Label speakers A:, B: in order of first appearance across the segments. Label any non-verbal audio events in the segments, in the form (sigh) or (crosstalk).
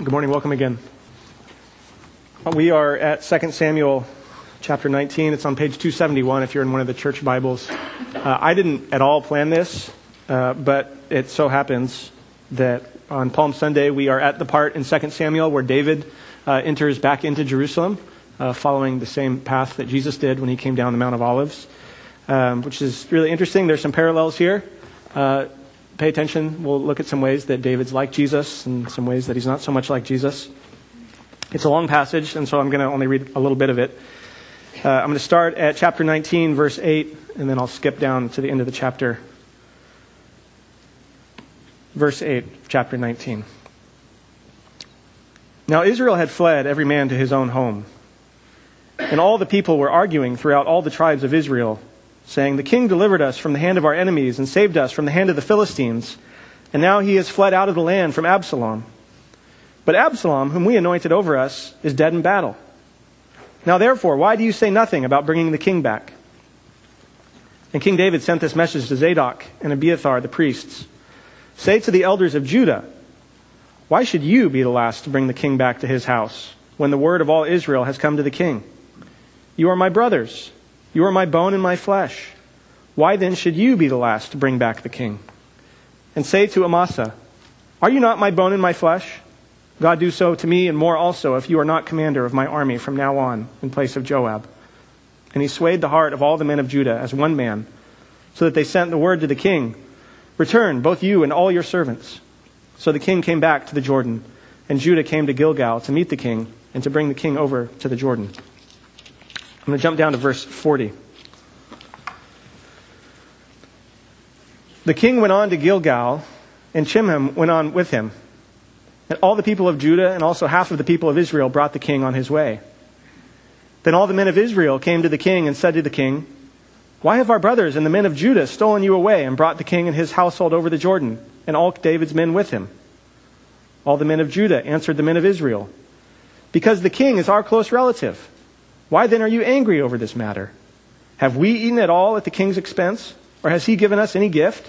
A: Good morning. Welcome again. We are at 2 Samuel chapter 19. It's on page 271 if you're in one of the church Bibles. Uh, I didn't at all plan this, uh, but it so happens that on Palm Sunday we are at the part in 2 Samuel where David uh, enters back into Jerusalem, uh, following the same path that Jesus did when he came down the Mount of Olives, um, which is really interesting. There's some parallels here. Pay attention. We'll look at some ways that David's like Jesus and some ways that he's not so much like Jesus. It's a long passage, and so I'm going to only read a little bit of it. Uh, I'm going to start at chapter 19, verse 8, and then I'll skip down to the end of the chapter. Verse 8, chapter 19. Now Israel had fled, every man to his own home. And all the people were arguing throughout all the tribes of Israel saying, The king delivered us from the hand of our enemies and saved us from the hand of the Philistines, and now he has fled out of the land from Absalom. But Absalom, whom we anointed over us, is dead in battle. Now therefore, why do you say nothing about bringing the king back? And King David sent this message to Zadok and Abiathar, the priests Say to the elders of Judah, Why should you be the last to bring the king back to his house when the word of all Israel has come to the king? You are my brothers. You are my bone and my flesh. Why then should you be the last to bring back the king? And say to Amasa, Are you not my bone and my flesh? God do so to me and more also if you are not commander of my army from now on in place of Joab. And he swayed the heart of all the men of Judah as one man, so that they sent the word to the king Return, both you and all your servants. So the king came back to the Jordan, and Judah came to Gilgal to meet the king and to bring the king over to the Jordan. I'm going to jump down to verse 40. The king went on to Gilgal, and Chimham went on with him. And all the people of Judah and also half of the people of Israel brought the king on his way. Then all the men of Israel came to the king and said to the king, Why have our brothers and the men of Judah stolen you away and brought the king and his household over the Jordan, and all David's men with him? All the men of Judah answered the men of Israel, Because the king is our close relative why then are you angry over this matter? Have we eaten at all at the king's expense? Or has he given us any gift?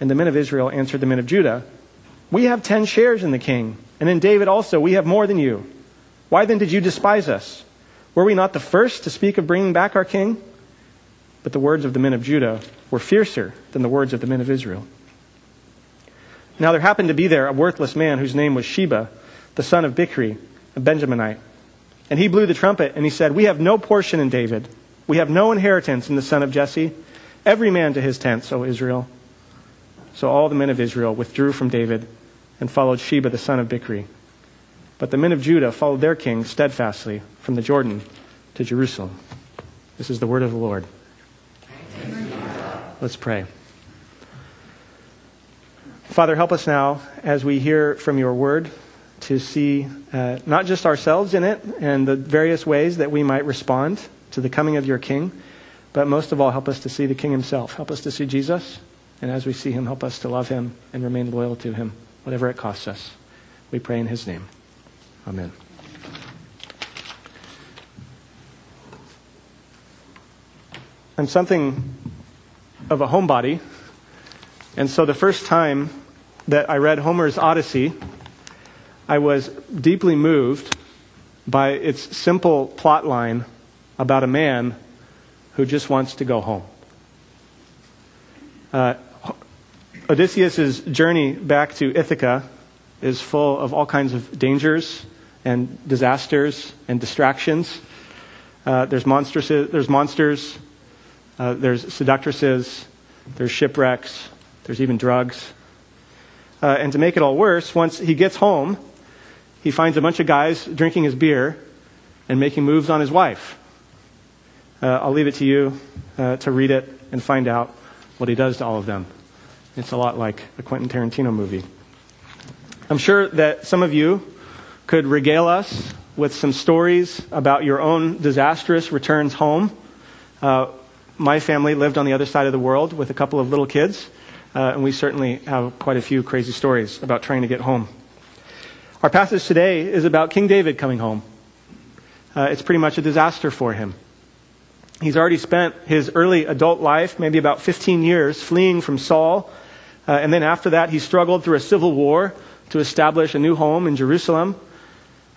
A: And the men of Israel answered the men of Judah, We have ten shares in the king, and in David also we have more than you. Why then did you despise us? Were we not the first to speak of bringing back our king? But the words of the men of Judah were fiercer than the words of the men of Israel. Now there happened to be there a worthless man whose name was Sheba, the son of Bichri, a Benjaminite. And he blew the trumpet and he said, We have no portion in David. We have no inheritance in the son of Jesse. Every man to his tents, O Israel. So all the men of Israel withdrew from David and followed Sheba the son of Bichri. But the men of Judah followed their king steadfastly from the Jordan to Jerusalem. This is the word of the Lord. Let's pray. Father, help us now as we hear from your word to see uh, not just ourselves in it and the various ways that we might respond to the coming of your King, but most of all, help us to see the King himself. Help us to see Jesus, and as we see him, help us to love him and remain loyal to him, whatever it costs us. We pray in his name. Amen. I'm something of a homebody, and so the first time that I read Homer's Odyssey, I was deeply moved by its simple plot line about a man who just wants to go home. Uh, Odysseus' journey back to Ithaca is full of all kinds of dangers and disasters and distractions. Uh, there's, monsters, there's monsters, uh, there's seductresses, there's shipwrecks, there's even drugs. Uh, and to make it all worse, once he gets home, he finds a bunch of guys drinking his beer and making moves on his wife. Uh, I'll leave it to you uh, to read it and find out what he does to all of them. It's a lot like a Quentin Tarantino movie. I'm sure that some of you could regale us with some stories about your own disastrous returns home. Uh, my family lived on the other side of the world with a couple of little kids, uh, and we certainly have quite a few crazy stories about trying to get home. Our passage today is about King David coming home. Uh, it's pretty much a disaster for him. He's already spent his early adult life, maybe about 15 years, fleeing from Saul. Uh, and then after that, he struggled through a civil war to establish a new home in Jerusalem.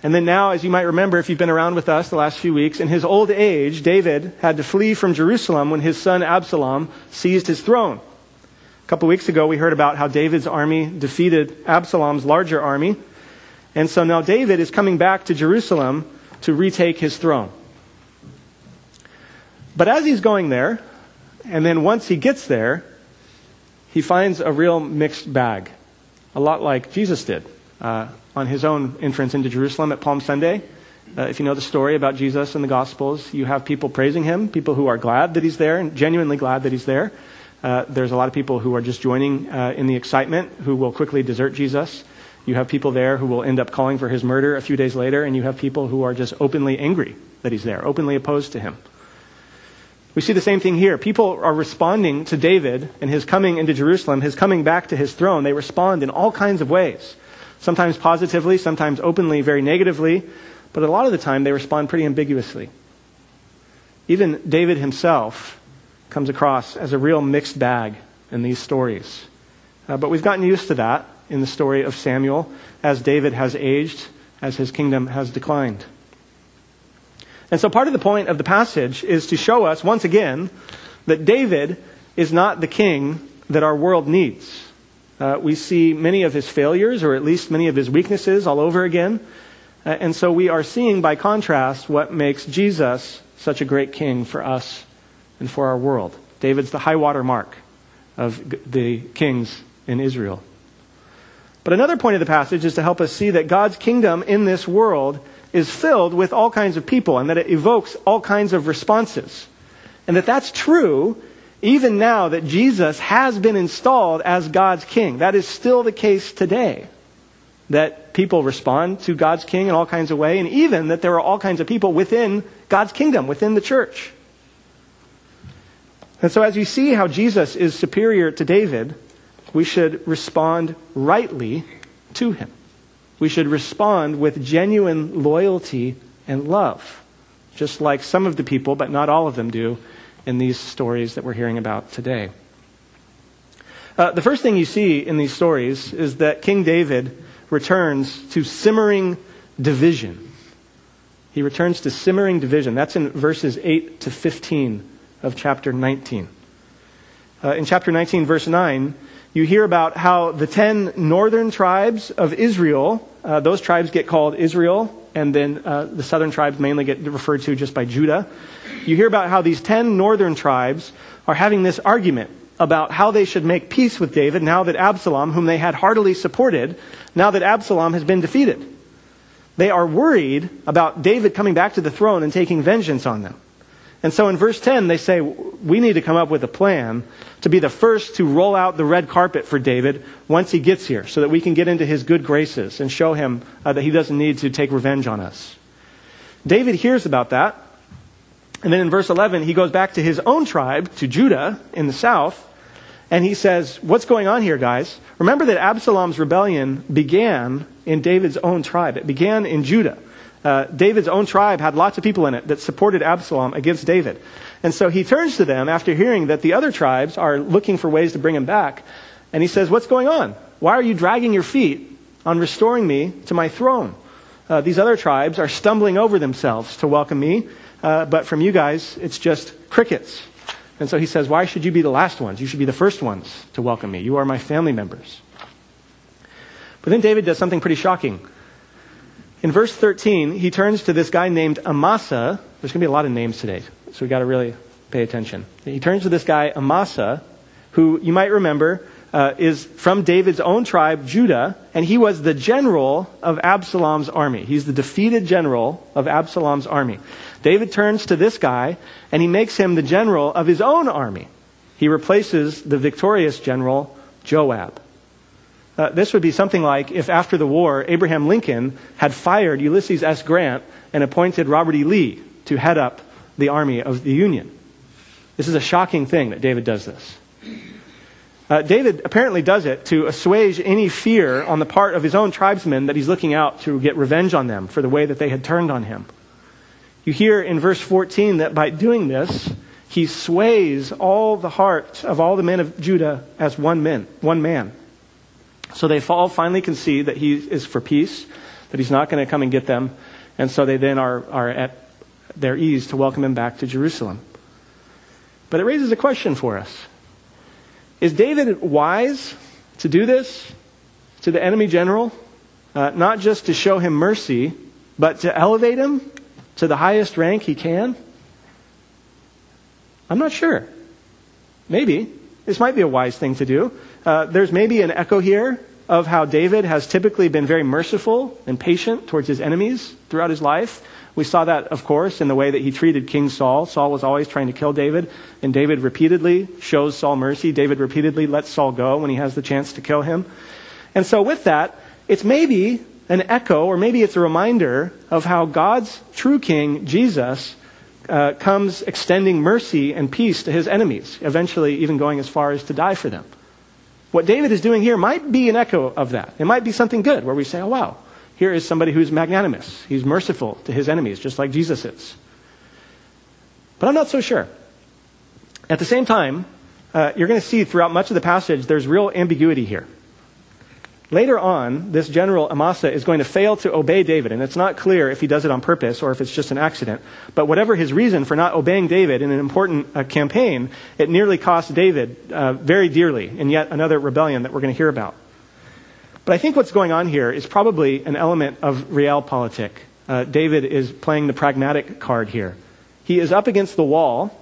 A: And then now, as you might remember, if you've been around with us the last few weeks, in his old age, David had to flee from Jerusalem when his son Absalom seized his throne. A couple weeks ago, we heard about how David's army defeated Absalom's larger army. And so now David is coming back to Jerusalem to retake his throne. But as he's going there, and then once he gets there, he finds a real mixed bag, a lot like Jesus did uh, on his own entrance into Jerusalem at Palm Sunday. Uh, if you know the story about Jesus in the Gospels, you have people praising him, people who are glad that he's there and genuinely glad that he's there. Uh, there's a lot of people who are just joining uh, in the excitement who will quickly desert Jesus. You have people there who will end up calling for his murder a few days later, and you have people who are just openly angry that he's there, openly opposed to him. We see the same thing here. People are responding to David and his coming into Jerusalem, his coming back to his throne. They respond in all kinds of ways. Sometimes positively, sometimes openly, very negatively, but a lot of the time they respond pretty ambiguously. Even David himself comes across as a real mixed bag in these stories. Uh, but we've gotten used to that in the story of Samuel as David has aged, as his kingdom has declined. And so part of the point of the passage is to show us, once again, that David is not the king that our world needs. Uh, we see many of his failures, or at least many of his weaknesses, all over again. Uh, and so we are seeing, by contrast, what makes Jesus such a great king for us and for our world. David's the high water mark of the kings in Israel. But another point of the passage is to help us see that God's kingdom in this world is filled with all kinds of people and that it evokes all kinds of responses. And that that's true even now that Jesus has been installed as God's king. That is still the case today. That people respond to God's king in all kinds of ways, and even that there are all kinds of people within God's kingdom, within the church. And so, as we see how Jesus is superior to David, we should respond rightly to him we should respond with genuine loyalty and love, just like some of the people, but not all of them, do in these stories that we're hearing about today. Uh, the first thing you see in these stories is that King David returns to simmering division. He returns to simmering division. That's in verses 8 to 15 of chapter 19. Uh, in chapter 19, verse 9, you hear about how the ten northern tribes of Israel, uh, those tribes get called Israel, and then uh, the southern tribes mainly get referred to just by Judah. You hear about how these ten northern tribes are having this argument about how they should make peace with David now that Absalom, whom they had heartily supported, now that Absalom has been defeated. They are worried about David coming back to the throne and taking vengeance on them. And so in verse 10, they say, we need to come up with a plan to be the first to roll out the red carpet for David once he gets here so that we can get into his good graces and show him uh, that he doesn't need to take revenge on us. David hears about that. And then in verse 11, he goes back to his own tribe, to Judah in the south, and he says, What's going on here, guys? Remember that Absalom's rebellion began in David's own tribe, it began in Judah. Uh, David's own tribe had lots of people in it that supported Absalom against David. And so he turns to them after hearing that the other tribes are looking for ways to bring him back. And he says, What's going on? Why are you dragging your feet on restoring me to my throne? Uh, these other tribes are stumbling over themselves to welcome me, uh, but from you guys, it's just crickets. And so he says, Why should you be the last ones? You should be the first ones to welcome me. You are my family members. But then David does something pretty shocking. In verse 13, he turns to this guy named Amasa. There's going to be a lot of names today, so we've got to really pay attention. He turns to this guy, Amasa, who you might remember uh, is from David's own tribe, Judah, and he was the general of Absalom's army. He's the defeated general of Absalom's army. David turns to this guy, and he makes him the general of his own army. He replaces the victorious general, Joab. Uh, this would be something like if after the war, Abraham Lincoln had fired Ulysses S. Grant and appointed Robert E. Lee to head up the army of the Union. This is a shocking thing that David does this. Uh, David apparently does it to assuage any fear on the part of his own tribesmen that he's looking out to get revenge on them for the way that they had turned on him. You hear in verse 14 that by doing this, he sways all the hearts of all the men of Judah as one man, one man. So they all finally concede that he is for peace, that he's not going to come and get them. And so they then are, are at their ease to welcome him back to Jerusalem. But it raises a question for us Is David wise to do this to the enemy general? Uh, not just to show him mercy, but to elevate him to the highest rank he can? I'm not sure. Maybe. This might be a wise thing to do. Uh, there's maybe an echo here of how David has typically been very merciful and patient towards his enemies throughout his life. We saw that, of course, in the way that he treated King Saul. Saul was always trying to kill David, and David repeatedly shows Saul mercy. David repeatedly lets Saul go when he has the chance to kill him. And so, with that, it's maybe an echo, or maybe it's a reminder of how God's true king, Jesus, uh, comes extending mercy and peace to his enemies, eventually even going as far as to die for them. What David is doing here might be an echo of that. It might be something good where we say, oh, wow, here is somebody who's magnanimous. He's merciful to his enemies, just like Jesus is. But I'm not so sure. At the same time, uh, you're going to see throughout much of the passage there's real ambiguity here. Later on, this general Amasa is going to fail to obey David, and it's not clear if he does it on purpose or if it's just an accident. But whatever his reason for not obeying David in an important uh, campaign, it nearly cost David uh, very dearly in yet another rebellion that we're going to hear about. But I think what's going on here is probably an element of realpolitik. Uh, David is playing the pragmatic card here. He is up against the wall.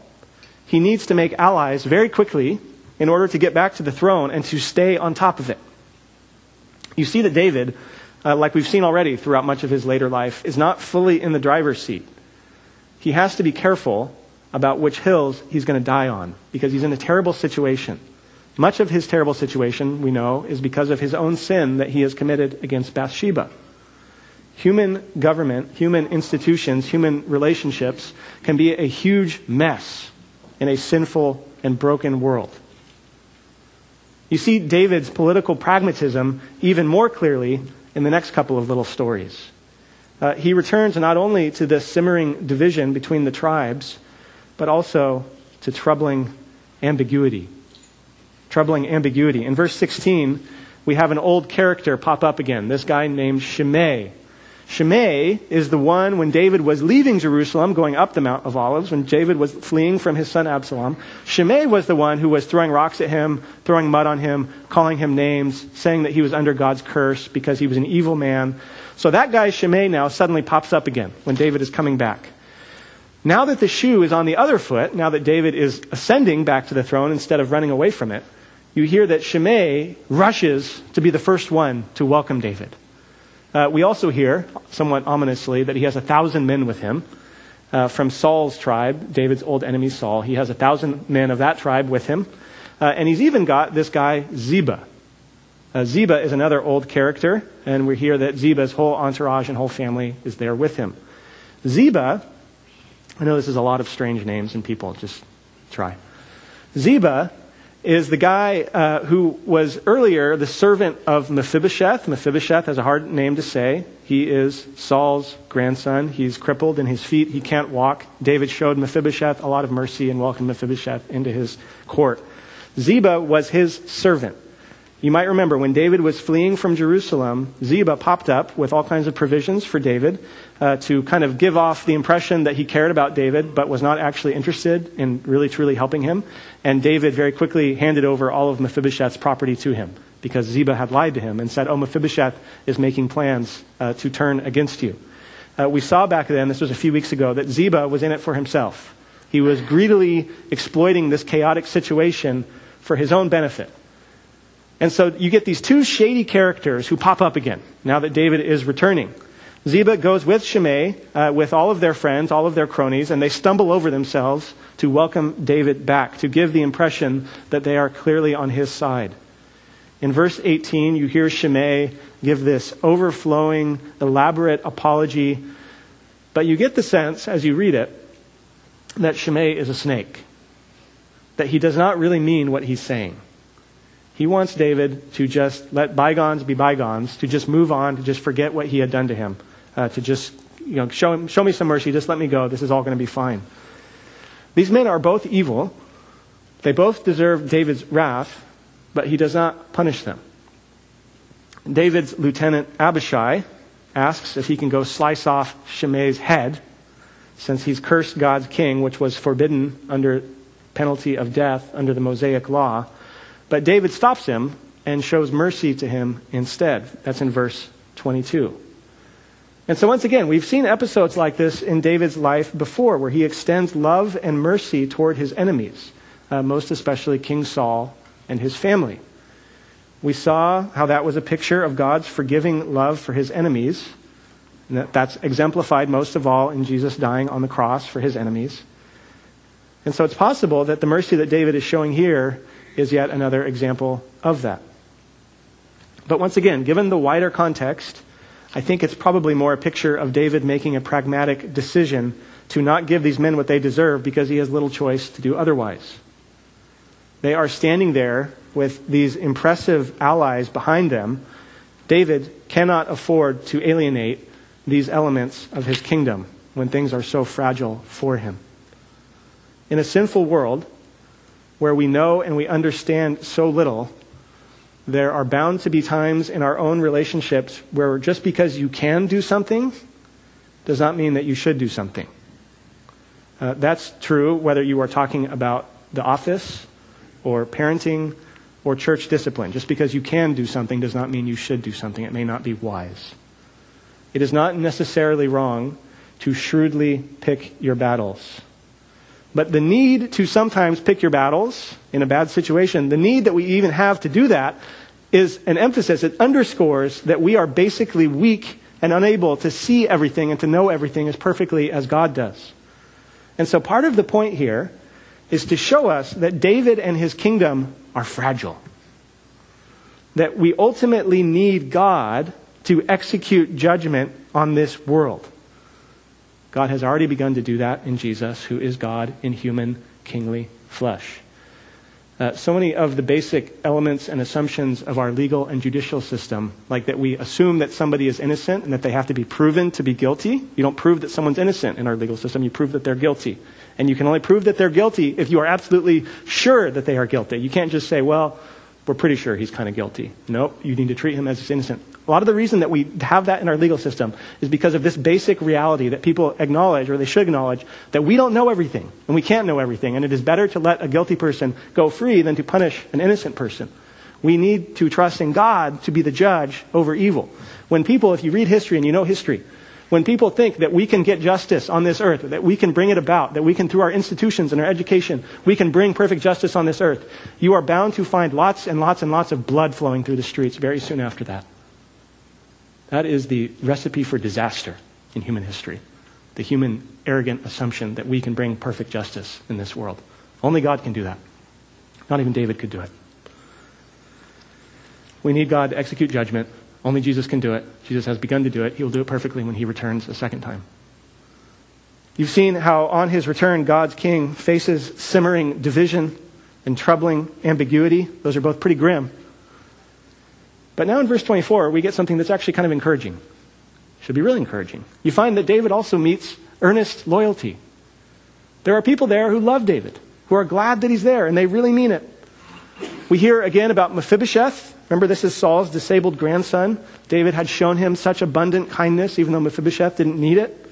A: He needs to make allies very quickly in order to get back to the throne and to stay on top of it. You see that David, uh, like we've seen already throughout much of his later life, is not fully in the driver's seat. He has to be careful about which hills he's going to die on because he's in a terrible situation. Much of his terrible situation, we know, is because of his own sin that he has committed against Bathsheba. Human government, human institutions, human relationships can be a huge mess in a sinful and broken world. You see David's political pragmatism even more clearly in the next couple of little stories. Uh, he returns not only to this simmering division between the tribes, but also to troubling ambiguity troubling ambiguity. In verse 16, we have an old character pop up again, this guy named Shimei. Shimei is the one when David was leaving Jerusalem, going up the Mount of Olives, when David was fleeing from his son Absalom. Shimei was the one who was throwing rocks at him, throwing mud on him, calling him names, saying that he was under God's curse because he was an evil man. So that guy Shimei now suddenly pops up again when David is coming back. Now that the shoe is on the other foot, now that David is ascending back to the throne instead of running away from it, you hear that Shimei rushes to be the first one to welcome David. Uh, we also hear, somewhat ominously, that he has a thousand men with him. Uh, from Saul's tribe, David's old enemy Saul. He has a thousand men of that tribe with him. Uh, and he's even got this guy, Ziba. Uh, Ziba is another old character, and we hear that Ziba's whole entourage and whole family is there with him. Ziba, I know this is a lot of strange names and people, just try. Ziba is the guy uh, who was earlier the servant of Mephibosheth. Mephibosheth has a hard name to say. He is Saul's grandson. He's crippled in his feet. He can't walk. David showed Mephibosheth a lot of mercy and welcomed Mephibosheth into his court. Ziba was his servant. You might remember when David was fleeing from Jerusalem, Ziba popped up with all kinds of provisions for David uh, to kind of give off the impression that he cared about David, but was not actually interested in really truly helping him. And David very quickly handed over all of Mephibosheth's property to him because Ziba had lied to him and said, Oh, Mephibosheth is making plans uh, to turn against you. Uh, we saw back then, this was a few weeks ago, that Ziba was in it for himself. He was greedily exploiting this chaotic situation for his own benefit. And so you get these two shady characters who pop up again now that David is returning. Ziba goes with Shimei, uh, with all of their friends, all of their cronies, and they stumble over themselves to welcome David back, to give the impression that they are clearly on his side. In verse 18, you hear Shimei give this overflowing, elaborate apology, but you get the sense, as you read it, that Shimei is a snake, that he does not really mean what he's saying. He wants David to just let bygones be bygones, to just move on, to just forget what he had done to him, uh, to just you know, show, him, show me some mercy, just let me go, this is all going to be fine. These men are both evil. They both deserve David's wrath, but he does not punish them. David's lieutenant Abishai asks if he can go slice off Shimei's head, since he's cursed God's king, which was forbidden under penalty of death under the Mosaic law. But David stops him and shows mercy to him instead. That's in verse 22. And so, once again, we've seen episodes like this in David's life before, where he extends love and mercy toward his enemies, uh, most especially King Saul and his family. We saw how that was a picture of God's forgiving love for his enemies. And that, that's exemplified most of all in Jesus dying on the cross for his enemies. And so it's possible that the mercy that David is showing here is yet another example of that. But once again, given the wider context, I think it's probably more a picture of David making a pragmatic decision to not give these men what they deserve because he has little choice to do otherwise. They are standing there with these impressive allies behind them. David cannot afford to alienate these elements of his kingdom when things are so fragile for him. In a sinful world where we know and we understand so little, there are bound to be times in our own relationships where just because you can do something does not mean that you should do something. Uh, that's true whether you are talking about the office or parenting or church discipline. Just because you can do something does not mean you should do something. It may not be wise. It is not necessarily wrong to shrewdly pick your battles. But the need to sometimes pick your battles in a bad situation, the need that we even have to do that, is an emphasis. It underscores that we are basically weak and unable to see everything and to know everything as perfectly as God does. And so part of the point here is to show us that David and his kingdom are fragile. That we ultimately need God to execute judgment on this world. God has already begun to do that in Jesus, who is God in human, kingly flesh. Uh, so many of the basic elements and assumptions of our legal and judicial system, like that we assume that somebody is innocent and that they have to be proven to be guilty. You don't prove that someone's innocent in our legal system, you prove that they're guilty. And you can only prove that they're guilty if you are absolutely sure that they are guilty. You can't just say, well, we're pretty sure he's kind of guilty. Nope, you need to treat him as innocent. A lot of the reason that we have that in our legal system is because of this basic reality that people acknowledge, or they should acknowledge, that we don't know everything, and we can't know everything, and it is better to let a guilty person go free than to punish an innocent person. We need to trust in God to be the judge over evil. When people, if you read history and you know history, when people think that we can get justice on this earth, that we can bring it about, that we can, through our institutions and our education, we can bring perfect justice on this earth, you are bound to find lots and lots and lots of blood flowing through the streets very soon after that. That is the recipe for disaster in human history. The human arrogant assumption that we can bring perfect justice in this world. Only God can do that. Not even David could do it. We need God to execute judgment only Jesus can do it. Jesus has begun to do it. He will do it perfectly when he returns a second time. You've seen how on his return, God's king faces simmering division and troubling ambiguity. Those are both pretty grim. But now in verse 24, we get something that's actually kind of encouraging. Should be really encouraging. You find that David also meets earnest loyalty. There are people there who love David, who are glad that he's there, and they really mean it. We hear again about Mephibosheth, Remember, this is Saul's disabled grandson. David had shown him such abundant kindness, even though Mephibosheth didn't need it.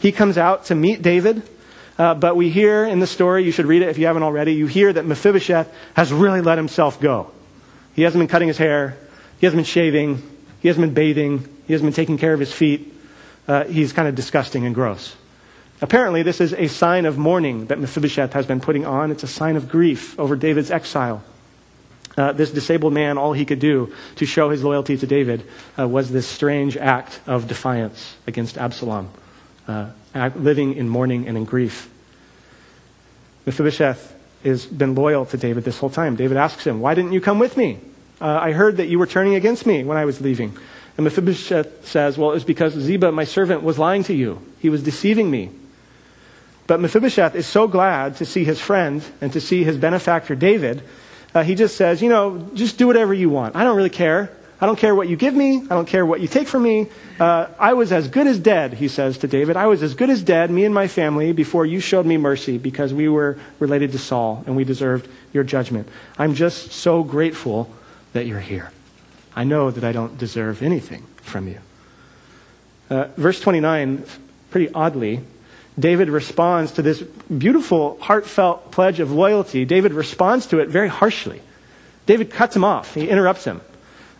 A: He comes out to meet David. Uh, but we hear in the story, you should read it if you haven't already, you hear that Mephibosheth has really let himself go. He hasn't been cutting his hair. He hasn't been shaving. He hasn't been bathing. He hasn't been taking care of his feet. Uh, he's kind of disgusting and gross. Apparently, this is a sign of mourning that Mephibosheth has been putting on. It's a sign of grief over David's exile uh, this disabled man, all he could do to show his loyalty to David uh, was this strange act of defiance against Absalom, uh, living in mourning and in grief. Mephibosheth has been loyal to David this whole time. David asks him, Why didn't you come with me? Uh, I heard that you were turning against me when I was leaving. And Mephibosheth says, Well, it was because Ziba, my servant, was lying to you. He was deceiving me. But Mephibosheth is so glad to see his friend and to see his benefactor David uh, he just says, you know, just do whatever you want. I don't really care. I don't care what you give me. I don't care what you take from me. Uh, I was as good as dead, he says to David. I was as good as dead, me and my family, before you showed me mercy because we were related to Saul and we deserved your judgment. I'm just so grateful that you're here. I know that I don't deserve anything from you. Uh, verse 29, pretty oddly, David responds to this beautiful, heartfelt pledge of loyalty. David responds to it very harshly. David cuts him off. He interrupts him.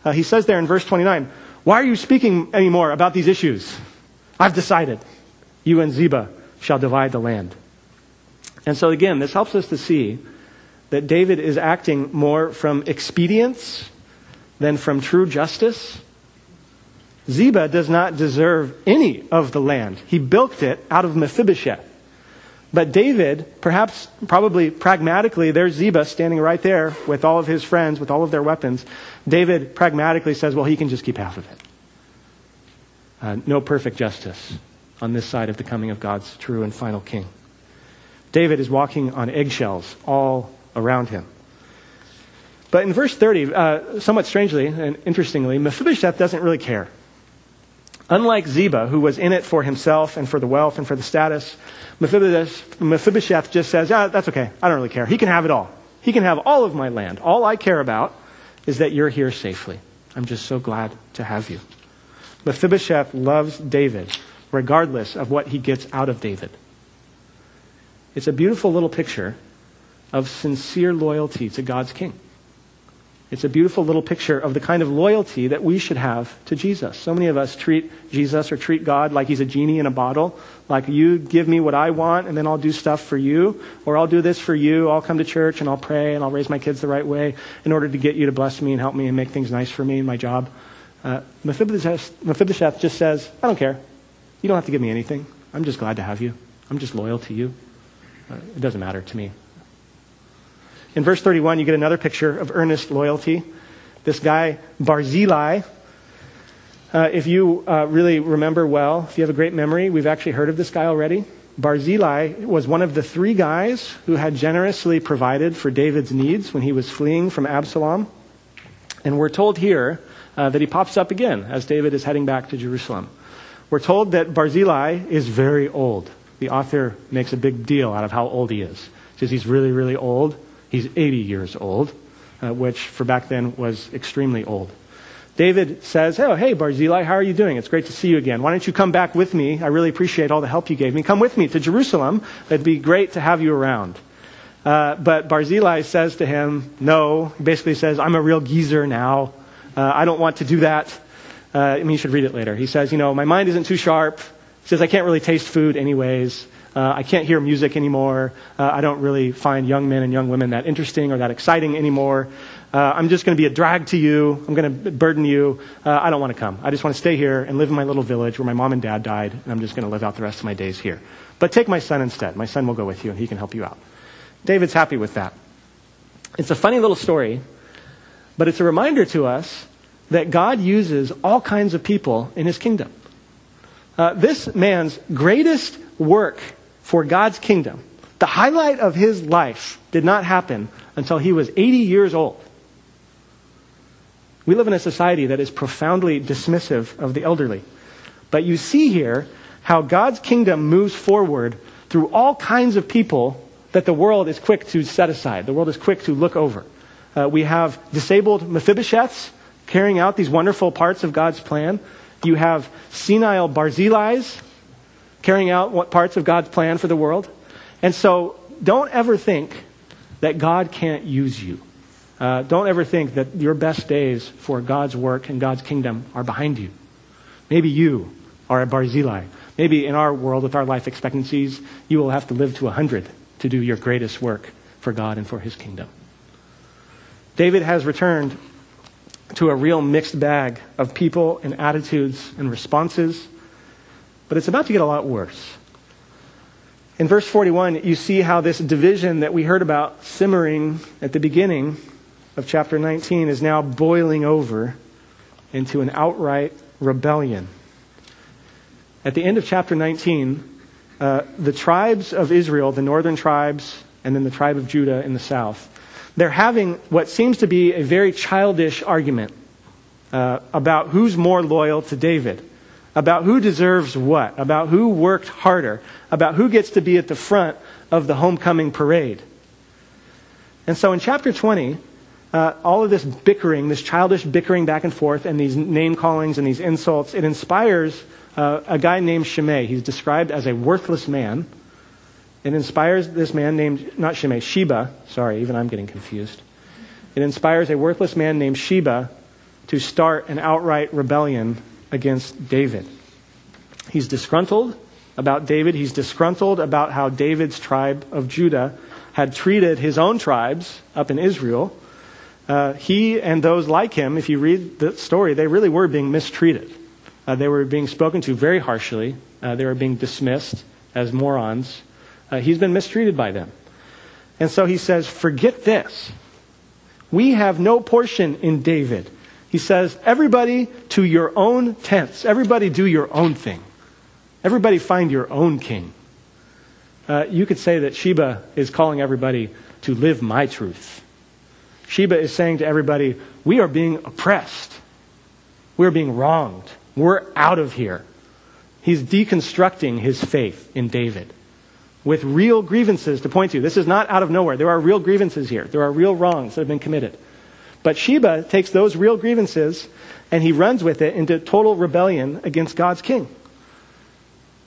A: Uh, he says there in verse 29, Why are you speaking anymore about these issues? I've decided. You and Ziba shall divide the land. And so, again, this helps us to see that David is acting more from expedience than from true justice. Ziba does not deserve any of the land. He bilked it out of Mephibosheth. But David, perhaps, probably pragmatically, there's Ziba standing right there with all of his friends, with all of their weapons. David pragmatically says, well, he can just keep half of it. Uh, no perfect justice on this side of the coming of God's true and final king. David is walking on eggshells all around him. But in verse 30, uh, somewhat strangely and interestingly, Mephibosheth doesn't really care. Unlike Ziba, who was in it for himself and for the wealth and for the status, Mephibosheth just says, ah, that's okay. I don't really care. He can have it all. He can have all of my land. All I care about is that you're here safely. I'm just so glad to have you. Mephibosheth loves David, regardless of what he gets out of David. It's a beautiful little picture of sincere loyalty to God's king. It's a beautiful little picture of the kind of loyalty that we should have to Jesus. So many of us treat Jesus or treat God like he's a genie in a bottle, like you give me what I want and then I'll do stuff for you, or I'll do this for you, I'll come to church and I'll pray and I'll raise my kids the right way in order to get you to bless me and help me and make things nice for me in my job. Uh, Mephibosheth, Mephibosheth just says, I don't care. You don't have to give me anything. I'm just glad to have you. I'm just loyal to you. Uh, it doesn't matter to me. In verse 31, you get another picture of earnest loyalty. This guy, Barzillai, uh, if you uh, really remember well, if you have a great memory, we've actually heard of this guy already. Barzillai was one of the three guys who had generously provided for David's needs when he was fleeing from Absalom. And we're told here uh, that he pops up again as David is heading back to Jerusalem. We're told that Barzillai is very old. The author makes a big deal out of how old he is. He says he's really, really old. He's 80 years old, uh, which for back then was extremely old. David says, Oh, hey, Barzillai, how are you doing? It's great to see you again. Why don't you come back with me? I really appreciate all the help you gave me. Come with me to Jerusalem. It'd be great to have you around. Uh, but Barzillai says to him, No. He basically says, I'm a real geezer now. Uh, I don't want to do that. Uh, I mean, you should read it later. He says, You know, my mind isn't too sharp. He says, I can't really taste food anyways. Uh, I can't hear music anymore. Uh, I don't really find young men and young women that interesting or that exciting anymore. Uh, I'm just going to be a drag to you. I'm going to burden you. Uh, I don't want to come. I just want to stay here and live in my little village where my mom and dad died, and I'm just going to live out the rest of my days here. But take my son instead. My son will go with you, and he can help you out. David's happy with that. It's a funny little story, but it's a reminder to us that God uses all kinds of people in his kingdom. Uh, this man's greatest work for God's kingdom, the highlight of his life did not happen until he was 80 years old. We live in a society that is profoundly dismissive of the elderly. But you see here how God's kingdom moves forward through all kinds of people that the world is quick to set aside. The world is quick to look over. Uh, we have disabled Mephibosheths carrying out these wonderful parts of God's plan. You have senile Barzillais carrying out what parts of God's plan for the world. And so don't ever think that God can't use you. Uh, don't ever think that your best days for God's work and God's kingdom are behind you. Maybe you are a Barzillai. Maybe in our world with our life expectancies, you will have to live to 100 to do your greatest work for God and for his kingdom. David has returned to a real mixed bag of people and attitudes and responses but it's about to get a lot worse. In verse 41, you see how this division that we heard about simmering at the beginning of chapter 19 is now boiling over into an outright rebellion. At the end of chapter 19, uh, the tribes of Israel, the northern tribes, and then the tribe of Judah in the south, they're having what seems to be a very childish argument uh, about who's more loyal to David about who deserves what, about who worked harder, about who gets to be at the front of the homecoming parade. And so in chapter 20, uh, all of this bickering, this childish bickering back and forth, and these name callings and these insults, it inspires uh, a guy named Shimei. He's described as a worthless man. It inspires this man named, not Shimei, Sheba. Sorry, even I'm getting confused. It inspires a worthless man named Sheba to start an outright rebellion against David. He's disgruntled about David. He's disgruntled about how David's tribe of Judah had treated his own tribes up in Israel. Uh, he and those like him, if you read the story, they really were being mistreated. Uh, they were being spoken to very harshly. Uh, they were being dismissed as morons. Uh, he's been mistreated by them. And so he says, Forget this. We have no portion in David. He says, Everybody to your own tents. Everybody do your own thing. Everybody find your own king. Uh, you could say that Sheba is calling everybody to live my truth. Sheba is saying to everybody, We are being oppressed. We're being wronged. We're out of here. He's deconstructing his faith in David with real grievances to point to. This is not out of nowhere. There are real grievances here, there are real wrongs that have been committed. But Sheba takes those real grievances and he runs with it into total rebellion against God's king.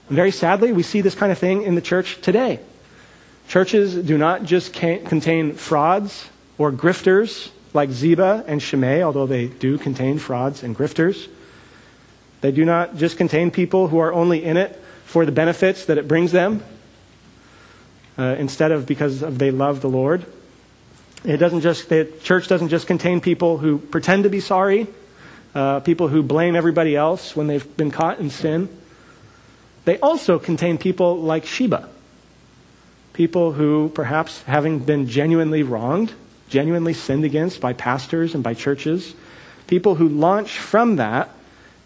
A: And very sadly, we see this kind of thing in the church today. Churches do not just contain frauds or grifters like Ziba and Shimei, although they do contain frauds and grifters. They do not just contain people who are only in it for the benefits that it brings them, uh, instead of because of they love the Lord. It doesn't just, the church doesn't just contain people who pretend to be sorry, uh, people who blame everybody else when they've been caught in sin. They also contain people like Sheba, people who, perhaps having been genuinely wronged, genuinely sinned against by pastors and by churches, people who launch from that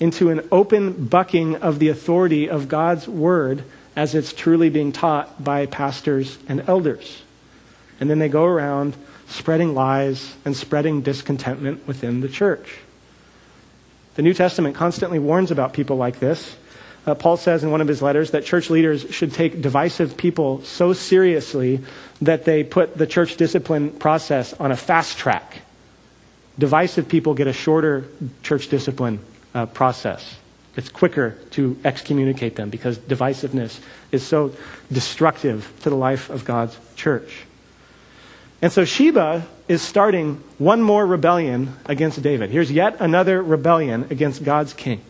A: into an open bucking of the authority of God's word as it's truly being taught by pastors and elders. And then they go around spreading lies and spreading discontentment within the church. The New Testament constantly warns about people like this. Uh, Paul says in one of his letters that church leaders should take divisive people so seriously that they put the church discipline process on a fast track. Divisive people get a shorter church discipline uh, process. It's quicker to excommunicate them because divisiveness is so destructive to the life of God's church. And so Sheba is starting one more rebellion against David. Here's yet another rebellion against God's king.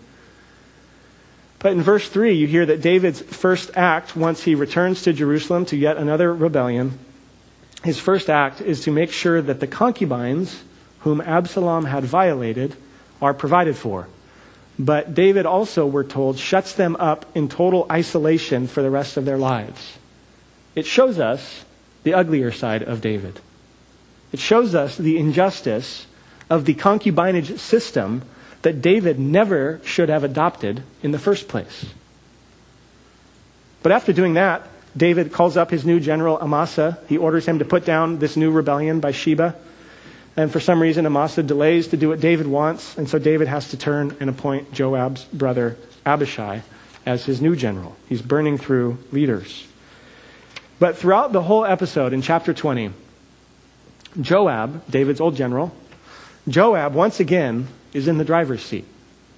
A: But in verse 3, you hear that David's first act, once he returns to Jerusalem to yet another rebellion, his first act is to make sure that the concubines whom Absalom had violated are provided for. But David also, we're told, shuts them up in total isolation for the rest of their lives. It shows us the uglier side of David. It shows us the injustice of the concubinage system that David never should have adopted in the first place. But after doing that, David calls up his new general Amasa. He orders him to put down this new rebellion by Sheba. And for some reason, Amasa delays to do what David wants, and so David has to turn and appoint Joab's brother Abishai as his new general. He's burning through leaders. But throughout the whole episode in chapter 20, Joab, David's old general, Joab once again is in the driver's seat.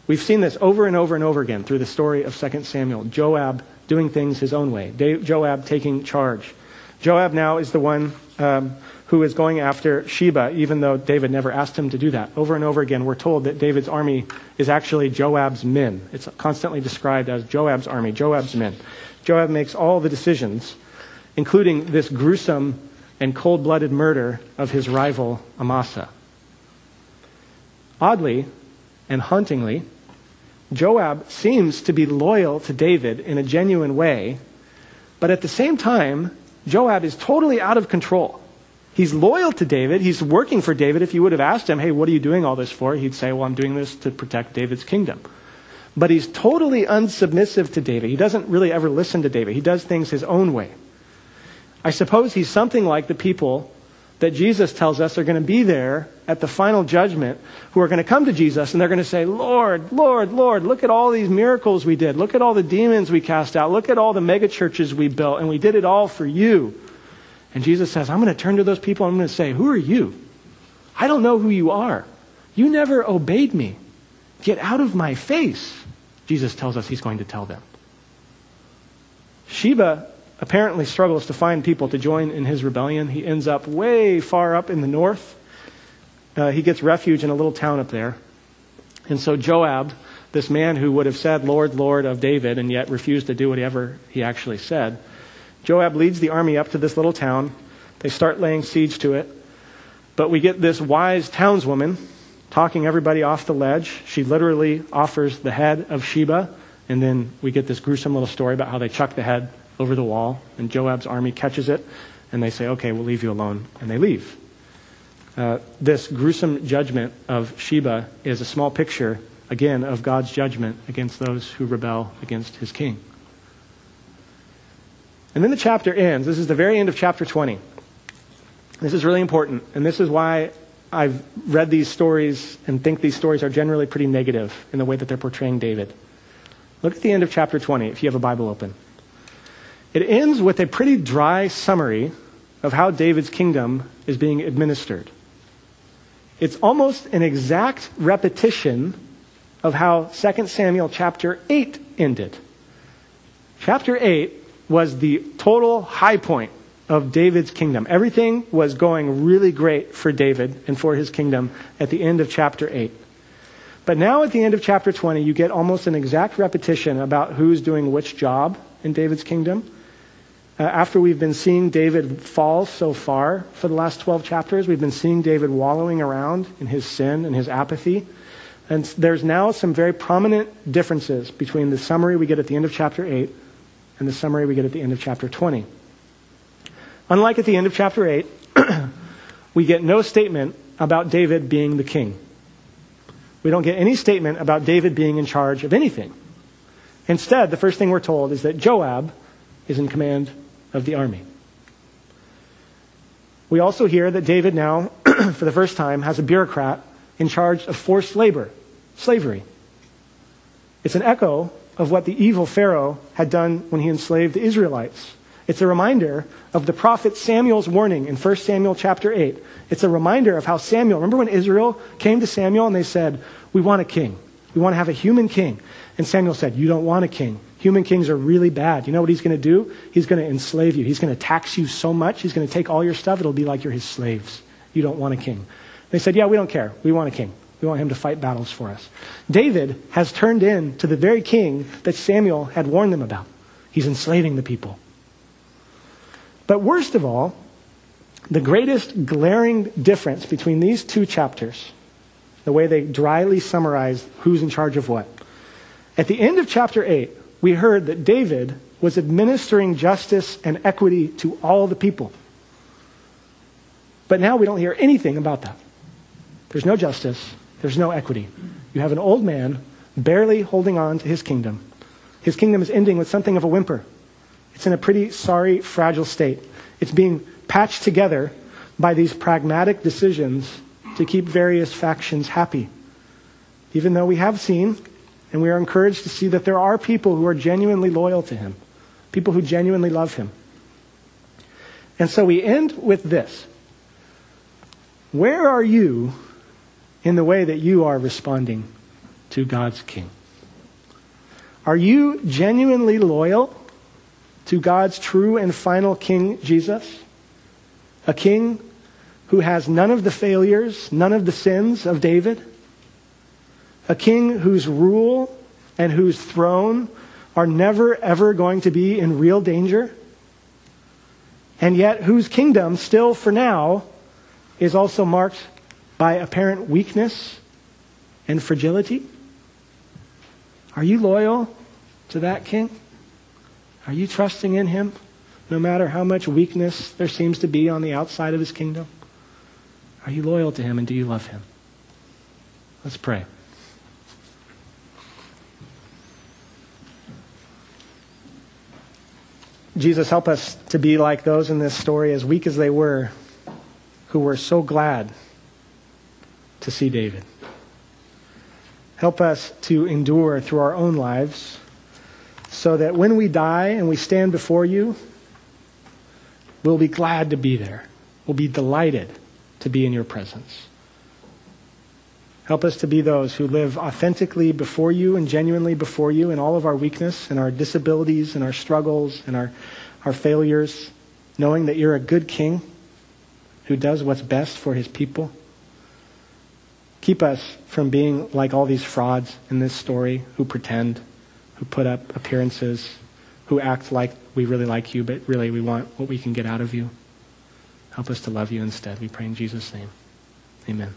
A: We've seen this over and over and over again through the story of 2 Samuel. Joab doing things his own way, Joab taking charge. Joab now is the one um, who is going after Sheba, even though David never asked him to do that. Over and over again, we're told that David's army is actually Joab's men. It's constantly described as Joab's army, Joab's men. Joab makes all the decisions, including this gruesome and cold blooded murder of his rival Amasa. Oddly and hauntingly, Joab seems to be loyal to David in a genuine way, but at the same time, Joab is totally out of control. He's loyal to David. He's working for David. If you would have asked him, hey, what are you doing all this for? He'd say, well, I'm doing this to protect David's kingdom. But he's totally unsubmissive to David. He doesn't really ever listen to David. He does things his own way. I suppose he's something like the people that Jesus tells us are going to be there at the final judgment who are going to come to Jesus and they're going to say, Lord, Lord, Lord, look at all these miracles we did. Look at all the demons we cast out. Look at all the megachurches we built and we did it all for you. And Jesus says, I'm going to turn to those people and I'm going to say, Who are you? I don't know who you are. You never obeyed me. Get out of my face. Jesus tells us he's going to tell them. Sheba apparently struggles to find people to join in his rebellion. He ends up way far up in the north. Uh, he gets refuge in a little town up there. And so Joab, this man who would have said, Lord, Lord of David, and yet refused to do whatever he actually said, Joab leads the army up to this little town. They start laying siege to it. But we get this wise townswoman talking everybody off the ledge. She literally offers the head of Sheba, and then we get this gruesome little story about how they chuck the head over the wall, and Joab's army catches it, and they say, Okay, we'll leave you alone, and they leave. Uh, this gruesome judgment of Sheba is a small picture, again, of God's judgment against those who rebel against his king. And then the chapter ends. This is the very end of chapter 20. This is really important, and this is why I've read these stories and think these stories are generally pretty negative in the way that they're portraying David. Look at the end of chapter 20 if you have a Bible open. It ends with a pretty dry summary of how David's kingdom is being administered. It's almost an exact repetition of how 2 Samuel chapter 8 ended. Chapter 8 was the total high point of David's kingdom. Everything was going really great for David and for his kingdom at the end of chapter 8. But now at the end of chapter 20, you get almost an exact repetition about who's doing which job in David's kingdom. Uh, after we've been seeing David fall so far for the last 12 chapters, we've been seeing David wallowing around in his sin and his apathy. And there's now some very prominent differences between the summary we get at the end of chapter 8 and the summary we get at the end of chapter 20. Unlike at the end of chapter 8, (clears throat) we get no statement about David being the king. We don't get any statement about David being in charge of anything. Instead, the first thing we're told is that Joab is in command of the army. We also hear that David now, (clears throat) for the first time, has a bureaucrat in charge of forced labor, slavery. It's an echo of what the evil Pharaoh had done when he enslaved the Israelites. It's a reminder of the prophet Samuel's warning in 1 Samuel chapter 8. It's a reminder of how Samuel, remember when Israel came to Samuel and they said, We want a king. We want to have a human king. And Samuel said, You don't want a king. Human kings are really bad. You know what he's going to do? He's going to enslave you. He's going to tax you so much. He's going to take all your stuff. It'll be like you're his slaves. You don't want a king. They said, Yeah, we don't care. We want a king. We want him to fight battles for us. David has turned in to the very king that Samuel had warned them about. He's enslaving the people. But worst of all, the greatest glaring difference between these two chapters, the way they dryly summarize who's in charge of what. At the end of chapter 8, we heard that David was administering justice and equity to all the people. But now we don't hear anything about that. There's no justice, there's no equity. You have an old man barely holding on to his kingdom. His kingdom is ending with something of a whimper. It's in a pretty sorry, fragile state. It's being patched together by these pragmatic decisions to keep various factions happy. Even though we have seen, and we are encouraged to see that there are people who are genuinely loyal to him, people who genuinely love him. And so we end with this Where are you in the way that you are responding to God's King? Are you genuinely loyal to God's true and final King, Jesus? A king who has none of the failures, none of the sins of David? A king whose rule and whose throne are never, ever going to be in real danger? And yet, whose kingdom, still for now, is also marked by apparent weakness and fragility? Are you loyal to that king? Are you trusting in him no matter how much weakness there seems to be on the outside of his kingdom? Are you loyal to him and do you love him? Let's pray. Jesus, help us to be like those in this story, as weak as they were, who were so glad to see David. Help us to endure through our own lives so that when we die and we stand before you, we'll be glad to be there. We'll be delighted to be in your presence. Help us to be those who live authentically before you and genuinely before you in all of our weakness and our disabilities and our struggles and our, our failures, knowing that you're a good king who does what's best for his people. Keep us from being like all these frauds in this story who pretend, who put up appearances, who act like we really like you, but really we want what we can get out of you. Help us to love you instead. We pray in Jesus' name. Amen.